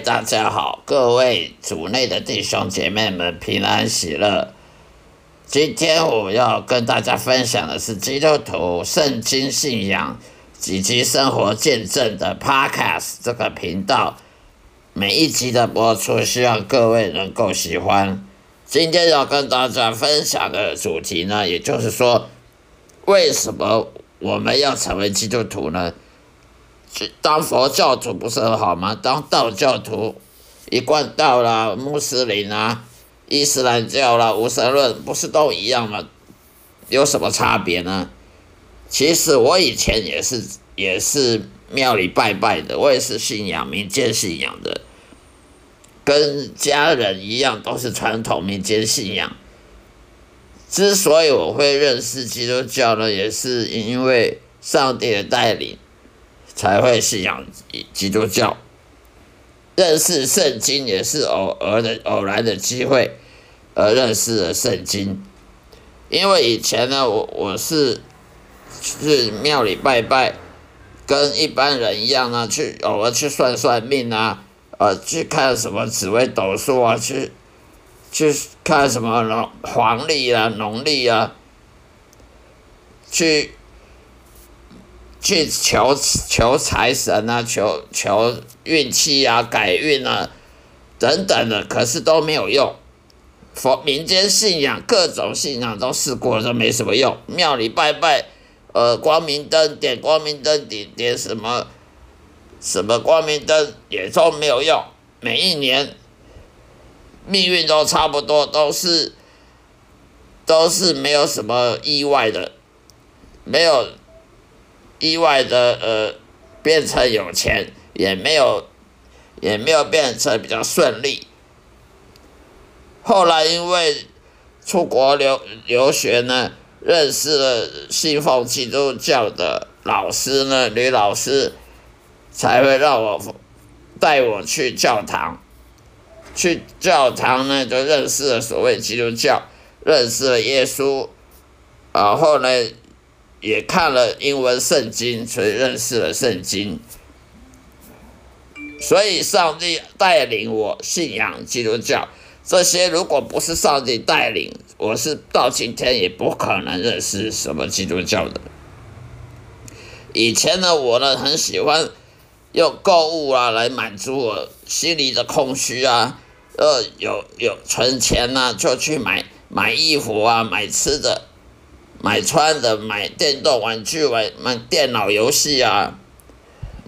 大家好，各位主内的弟兄姐妹们平安喜乐。今天我要跟大家分享的是基督徒圣经信仰以及生活见证的 Podcast 这个频道。每一集的播出，希望各位能够喜欢。今天要跟大家分享的主题呢，也就是说，为什么我们要成为基督徒呢？当佛教徒不是很好吗？当道教徒，一贯道啦、穆斯林啦、伊斯兰教啦、无神论，不是都一样吗？有什么差别呢？其实我以前也是也是庙里拜拜的，我也是信仰民间信仰的，跟家人一样，都是传统民间信仰。之所以我会认识基督教呢，也是因为上帝的带领。才会信仰基督教，认识圣经也是偶尔的偶然的机会而认识了圣经。因为以前呢，我我是去庙里拜拜，跟一般人一样呢，去偶尔去算算命啊，呃，去看什么紫微斗数啊，去去看什么农黄历啊、农历啊，去。去求求财神啊，求求运气啊，改运啊，等等的，可是都没有用。佛民间信仰各种信仰都试过，都没什么用。庙里拜拜，呃，光明灯点光明灯点点什么什么光明灯也都没有用。每一年命运都差不多，都是都是没有什么意外的，没有。意外的呃，变成有钱，也没有，也没有变成比较顺利。后来因为出国留留学呢，认识了信奉基督教的老师呢，女老师，才会让我带我去教堂。去教堂呢，就认识了所谓基督教，认识了耶稣，然后呢。也看了英文圣经，所以认识了圣经。所以上帝带领我信仰基督教，这些如果不是上帝带领，我是到今天也不可能认识什么基督教的。以前呢，我呢很喜欢用购物啊来满足我心里的空虚啊，呃，有有存钱呢，就去买买衣服啊，买吃的。买穿的，买电动玩具，玩买电脑游戏啊，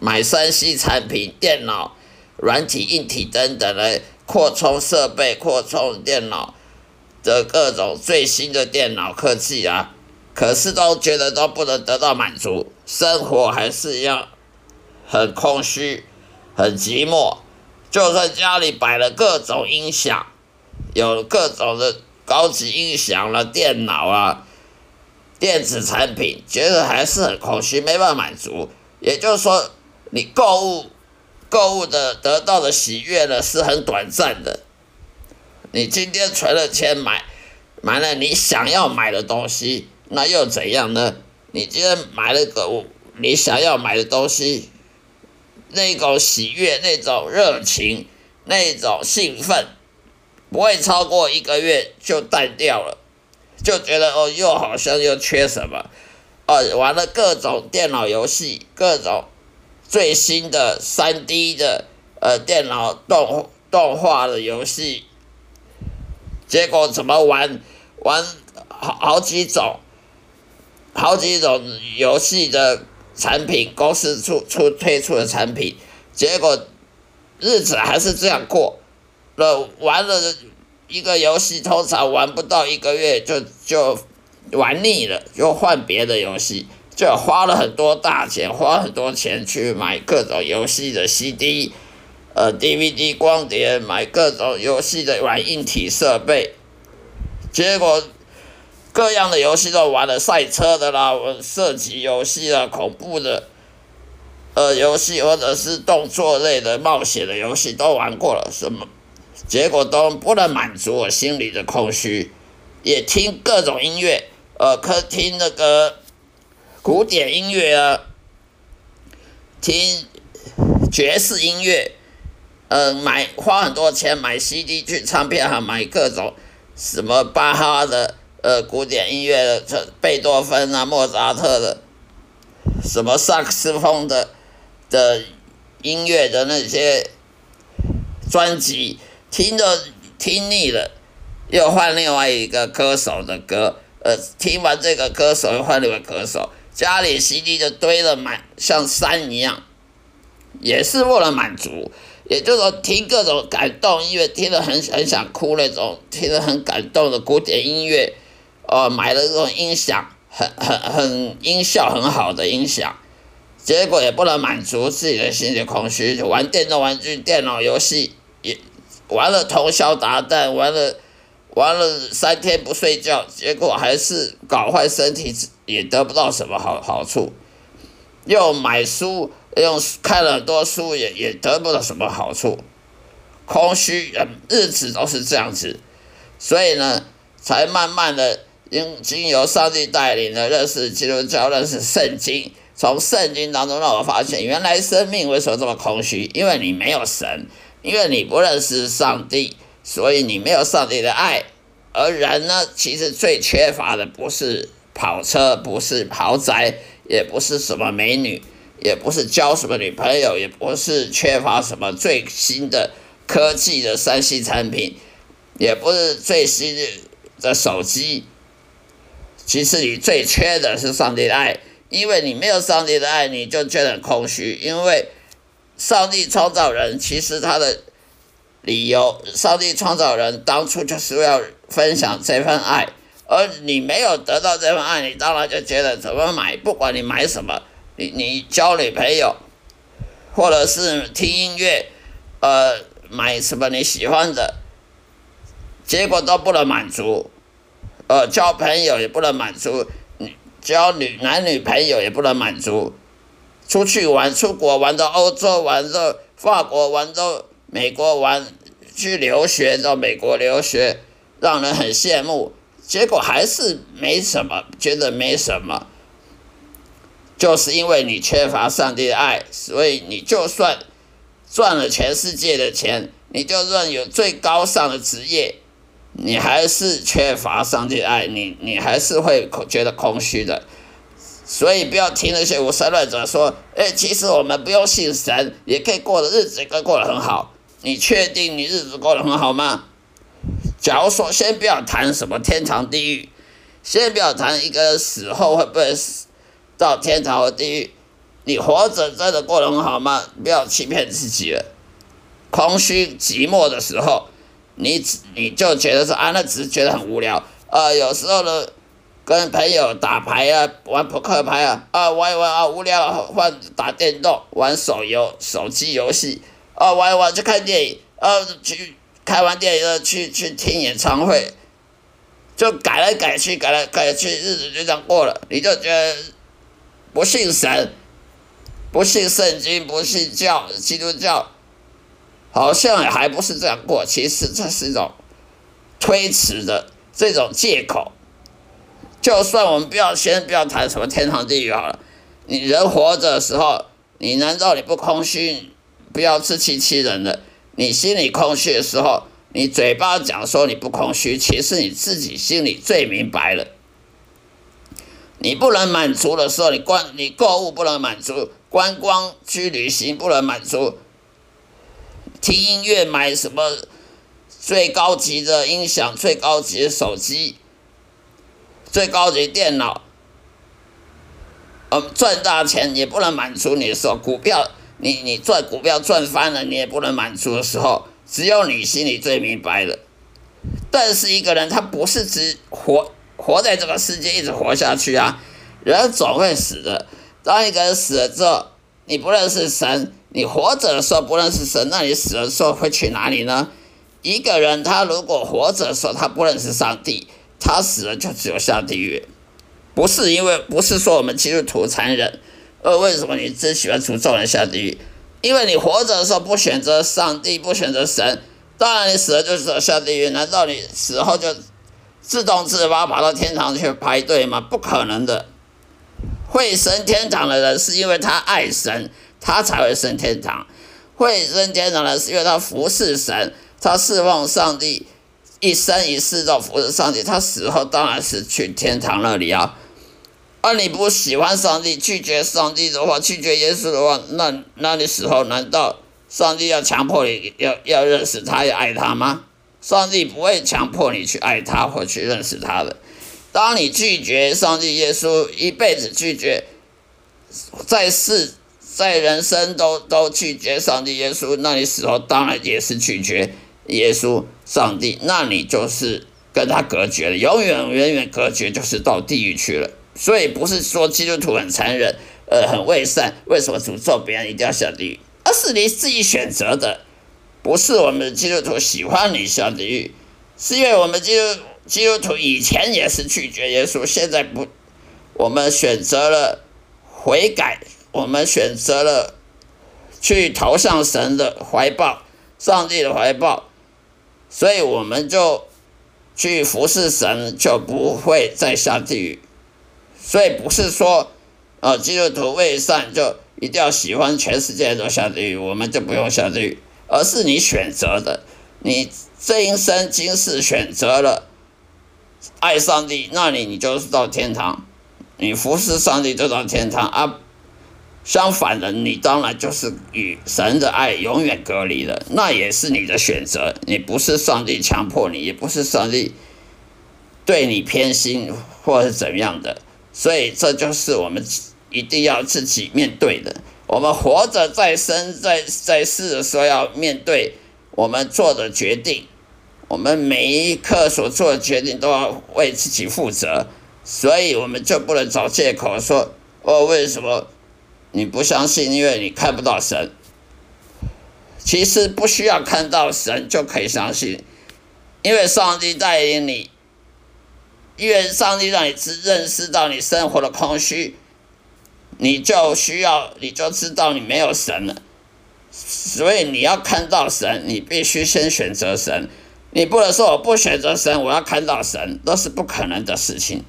买三 C 产品、电脑软体、硬体等等来扩充设备、扩充电脑的各种最新的电脑科技啊，可是都觉得都不能得到满足，生活还是一样很空虚、很寂寞。就算家里摆了各种音响，有各种的高级音响了、电脑啊。电子产品觉得还是很空虚，没办法满足。也就是说，你购物购物的得到的喜悦呢，是很短暂的。你今天存了钱买买了你想要买的东西，那又怎样呢？你今天买了个你想要买的东西，那种喜悦、那种热情、那种兴奋，不会超过一个月就淡掉了。就觉得哦，又好像又缺什么，哦，玩了各种电脑游戏，各种最新的三 D 的呃电脑动动画的游戏，结果怎么玩？玩好好几种，好几种游戏的产品，公司出出推出的产品，结果日子还是这样过，了玩了。一个游戏通常玩不到一个月就就玩腻了，就换别的游戏，就花了很多大钱，花很多钱去买各种游戏的 CD，呃 DVD 光碟，买各种游戏的软硬体设备，结果各样的游戏都玩了，赛车的啦，射击游戏啦，恐怖的，呃游戏或者是动作类的冒险的游戏都玩过了，什么？结果都不能满足我心里的空虚，也听各种音乐，呃，可听那个古典音乐啊，听爵士音乐，呃，买花很多钱买 CD 去唱片行买各种什么巴哈的呃古典音乐的，贝多芬啊、莫扎特的，什么萨克斯风的的音乐的那些专辑，听着听腻了，又换另外一个歌手的歌，呃，听完这个歌手又换另外一个歌手，家里 CD 就堆了满，像山一样，也是为了满足。也就是说，听各种感动音乐，听得很很想哭那种，听得很感动的古典音乐，哦，买了这种音响，很很很音效很好的音响，结果也不能满足自己的心理空虚，就玩电动玩具、电脑游戏，玩了通宵达旦，玩了玩了三天不睡觉，结果还是搞坏身体，也得不到什么好好处，又买书。又看了很多书也也得不到什么好处，空虚，日子都是这样子，所以呢，才慢慢的经经由上帝带领的认识基督教，认识圣经，从圣经当中让我发现，原来生命为什么这么空虚？因为你没有神，因为你不认识上帝，所以你没有上帝的爱。而人呢，其实最缺乏的不是跑车，不是豪宅，也不是什么美女。也不是交什么女朋友，也不是缺乏什么最新的科技的三 C 产品，也不是最新的手机。其实你最缺的是上帝的爱，因为你没有上帝的爱，你就觉得很空虚。因为上帝创造人，其实他的理由，上帝创造人当初就是要分享这份爱，而你没有得到这份爱，你当然就觉得怎么买，不管你买什么。你你交女朋友，或者是听音乐，呃，买什么你喜欢的，结果都不能满足，呃，交朋友也不能满足，你交女男女朋友也不能满足，出去玩，出国玩到欧洲玩到法国玩到美国玩，去留学到美国留学，让人很羡慕，结果还是没什么，觉得没什么。就是因为你缺乏上帝的爱，所以你就算赚了全世界的钱，你就算有最高尚的职业，你还是缺乏上帝的爱，你你还是会觉得空虚的。所以不要听那些无神论者说，哎，其实我们不用信神，也可以过的日子，可以过得很好。你确定你日子过得很好吗？假如说，先不要谈什么天堂地狱，先不要谈一个死后会不会死。到天堂和地狱，你活着真的过得很好吗？不要欺骗自己了。空虚寂寞的时候，你你就觉得说啊，那只是觉得很无聊。啊，有时候呢，跟朋友打牌啊，玩扑克牌啊，啊玩一玩啊无聊啊，换打电动，玩手游、手机游戏，啊玩一玩去看电影，啊去看完电影了去去听演唱会，就改来改去，改来改去，日子就这样过了，你就觉得。不信神，不信圣经，不信教，基督教，好像还不是这样过。其实这是一种推辞的这种借口。就算我们不要先不要谈什么天堂地狱好了，你人活着的时候，你难道你不空虚？不要自欺欺人了。你心里空虚的时候，你嘴巴讲说你不空虚，其实你自己心里最明白了。你不能满足的时候，你观你购物不能满足，观光去旅行不能满足，听音乐买什么最高级的音响、最高级的手机、最高级电脑，呃，赚大钱也不能满足你的时候，股票你你赚股票赚翻了，你也不能满足的时候，只有你心里最明白的。但是一个人他不是只活。活在这个世界一直活下去啊，人总会死的。当一个人死了之后，你不认识神，你活着的时候不认识神，那你死了之后会去哪里呢？一个人他如果活着的时候他不认识上帝，他死了就只有下地狱。不是因为不是说我们基督徒残忍，而为什么你只喜欢诅咒人下地狱？因为你活着的时候不选择上帝，不选择神，当然你死了就只有下地狱。难道你死后就？自动自发跑到天堂去排队吗？不可能的。会升天堂的人是因为他爱神，他才会升天堂。会升天堂的人是因为他服侍神，他侍奉上帝，一生一世都服侍上帝。他死后当然是去天堂那里啊。而你不喜欢上帝，拒绝上帝的话，拒绝耶稣的话，那那你死后难道上帝要强迫你要要认识他，要爱他吗？上帝不会强迫你去爱他或去认识他的。当你拒绝上帝、耶稣，一辈子拒绝，在世在人生都都拒绝上帝、耶稣，那你死后当然也是拒绝耶稣、上帝，那你就是跟他隔绝了，永远远远隔绝，就是到地狱去了。所以不是说基督徒很残忍，呃，很伪善，为什么诅咒别人一定要下地狱？而是你自己选择的，不是我们基督徒喜欢你下地狱，是因为我们基督基督徒以前也是拒绝耶稣，现在不，我们选择了悔改，我们选择了去投向神的怀抱，上帝的怀抱，所以我们就去服侍神，就不会再下地狱。所以不是说，呃，基督徒为善就一定要喜欢全世界都下地狱，我们就不用下地狱，而是你选择的，你这一生今世选择了爱上帝，那你你就是到天堂，你服侍上帝就到天堂啊。相反的，你当然就是与神的爱永远隔离了，那也是你的选择，你不是上帝强迫你，也不是上帝对你偏心或是怎样的。所以，这就是我们一定要自己面对的。我们活着在生在在世的时候，要面对我们做的决定。我们每一刻所做的决定都要为自己负责。所以，我们就不能找借口说：“哦，为什么你不相信？因为你看不到神。”其实不需要看到神就可以相信，因为上帝带领你。因为上帝让你知认识到你生活的空虚，你就需要，你就知道你没有神了。所以你要看到神，你必须先选择神。你不能说我不选择神，我要看到神，都是不可能的事情。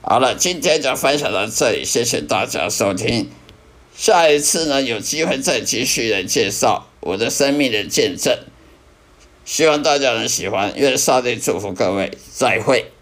好了，今天就分享到这里，谢谢大家收听。下一次呢，有机会再继续来介绍我的生命的见证。希望大家能喜欢，愿上帝祝福各位，再会。